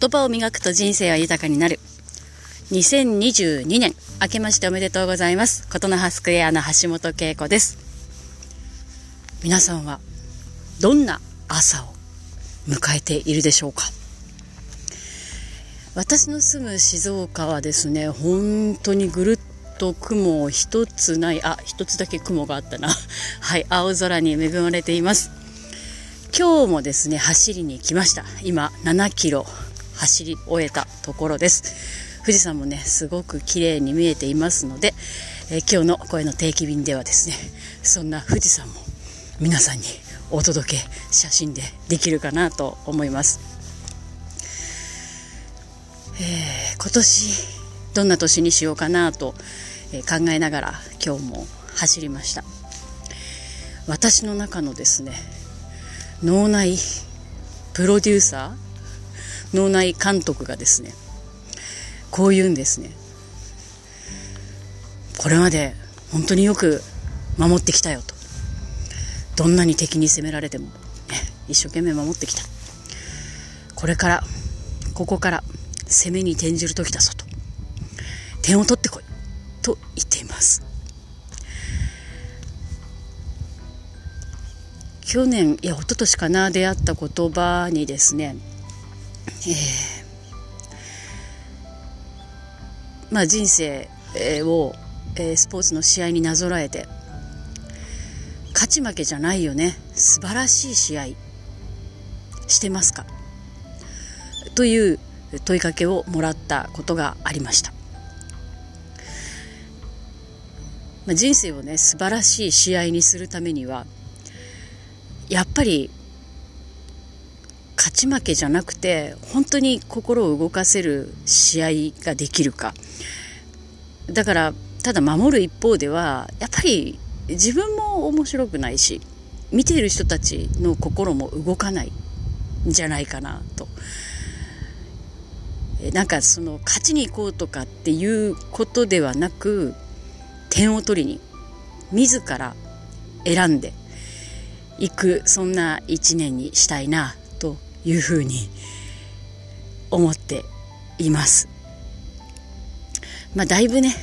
言葉を磨くと人生は豊かになる。2022年、明けましておめでとうございます。ことの葉スクエアの橋本恵子です。皆さんは、どんな朝を迎えているでしょうか？私の住む静岡はですね、本当にぐるっと雲一つない、あ、一つだけ雲があったな。はい、青空に恵まれています。今日もですね、走りに来ました。今、7キロ走り終えたところです富士山もねすごく綺麗に見えていますので、え、今日の声の定期便ではですねそんな富士山も皆さんにお届け写真でできるかなと思います、えー、今年どんな年にしようかなと、考えながら今日も走りました。私の中のですね脳内プロデューサー脳内監督がですねこう言うんですね。これまで本当によく守ってきたよと。どんなに敵に攻められても、ね、一生懸命守ってきた。これからここから攻めに転じる時だぞ点を取ってこい。と言っています。去年いや一昨年かな出会った言葉にですねえー、まあ、人生を、えー、スポーツの試合になぞらえて勝ち負けじゃないよね。素晴らしい試合。してますか？という問いかけをもらったことがありました、まあ、人生をね素晴らしい試合にするためにはやっぱり勝ち負けじゃなくて本当に心を動かせる試合ができるか。だからただ守る一方ではやっぱり自分も面白くないし見ている人たちの心も動かないんじゃないかなと。なんかその勝ちに行こうとかっていうことではなく点を取りに自ら選んでいくそんな一年にしたいなというふうに思っています。まあ、だいぶね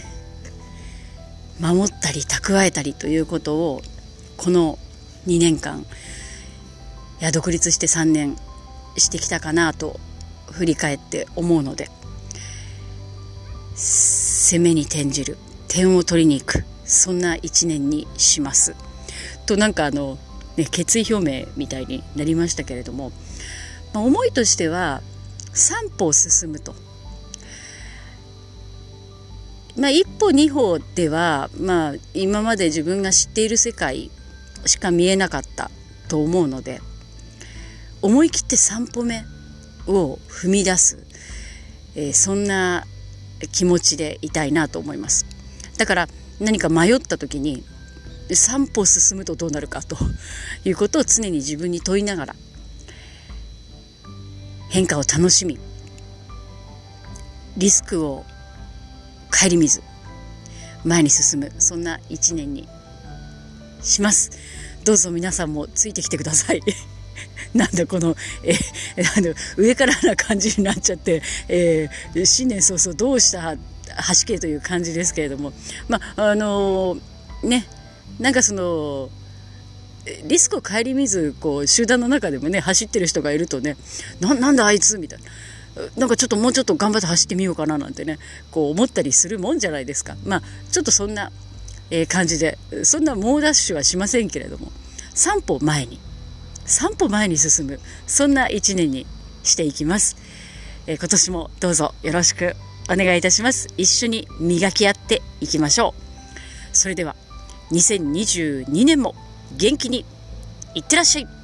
守ったり蓄えたりということをこの2年間いや独立して3年してきたかなと振り返って思うので攻めに転じる点を取りに行くそんな1年にします。となんかあの、ね、決意表明みたいになりましたけれどもまあ、思いとしては3歩進むと。まあ、一歩二歩では、まあ、今まで自分が知っている世界しか見えなかったと思うので思い切って3歩目を踏み出す、えー、そんな気持ちでいたいなと思いますだから何か迷った時に3歩進むとどうなるかと いうことを常に自分に問いながら変化を楽しみリスクを顧みず前に進むそんな一年にします。どうぞ皆さんもついてきてください。なんだこの、え あの上からな感じになっちゃって、えー、新年早々どうした？橋系という感じですけれども。まああのー、ねなんかそのリスクを顧みずこう集団の中でもね走ってる人がいるとねなんだあいつみたいな。なんかちょっともうちょっと頑張って走ってみようかななんてねこう思ったりするもんじゃないですか。まあちょっとそんな、え、感じでそんな猛ダッシュはしませんけれども3歩前に3歩前に進むそんな1年にしていきます、え、今年もどうぞよろしく。お願いいたします。一緒に磨き合っていきましょう。それでは2022年も元気にいってらっしゃい。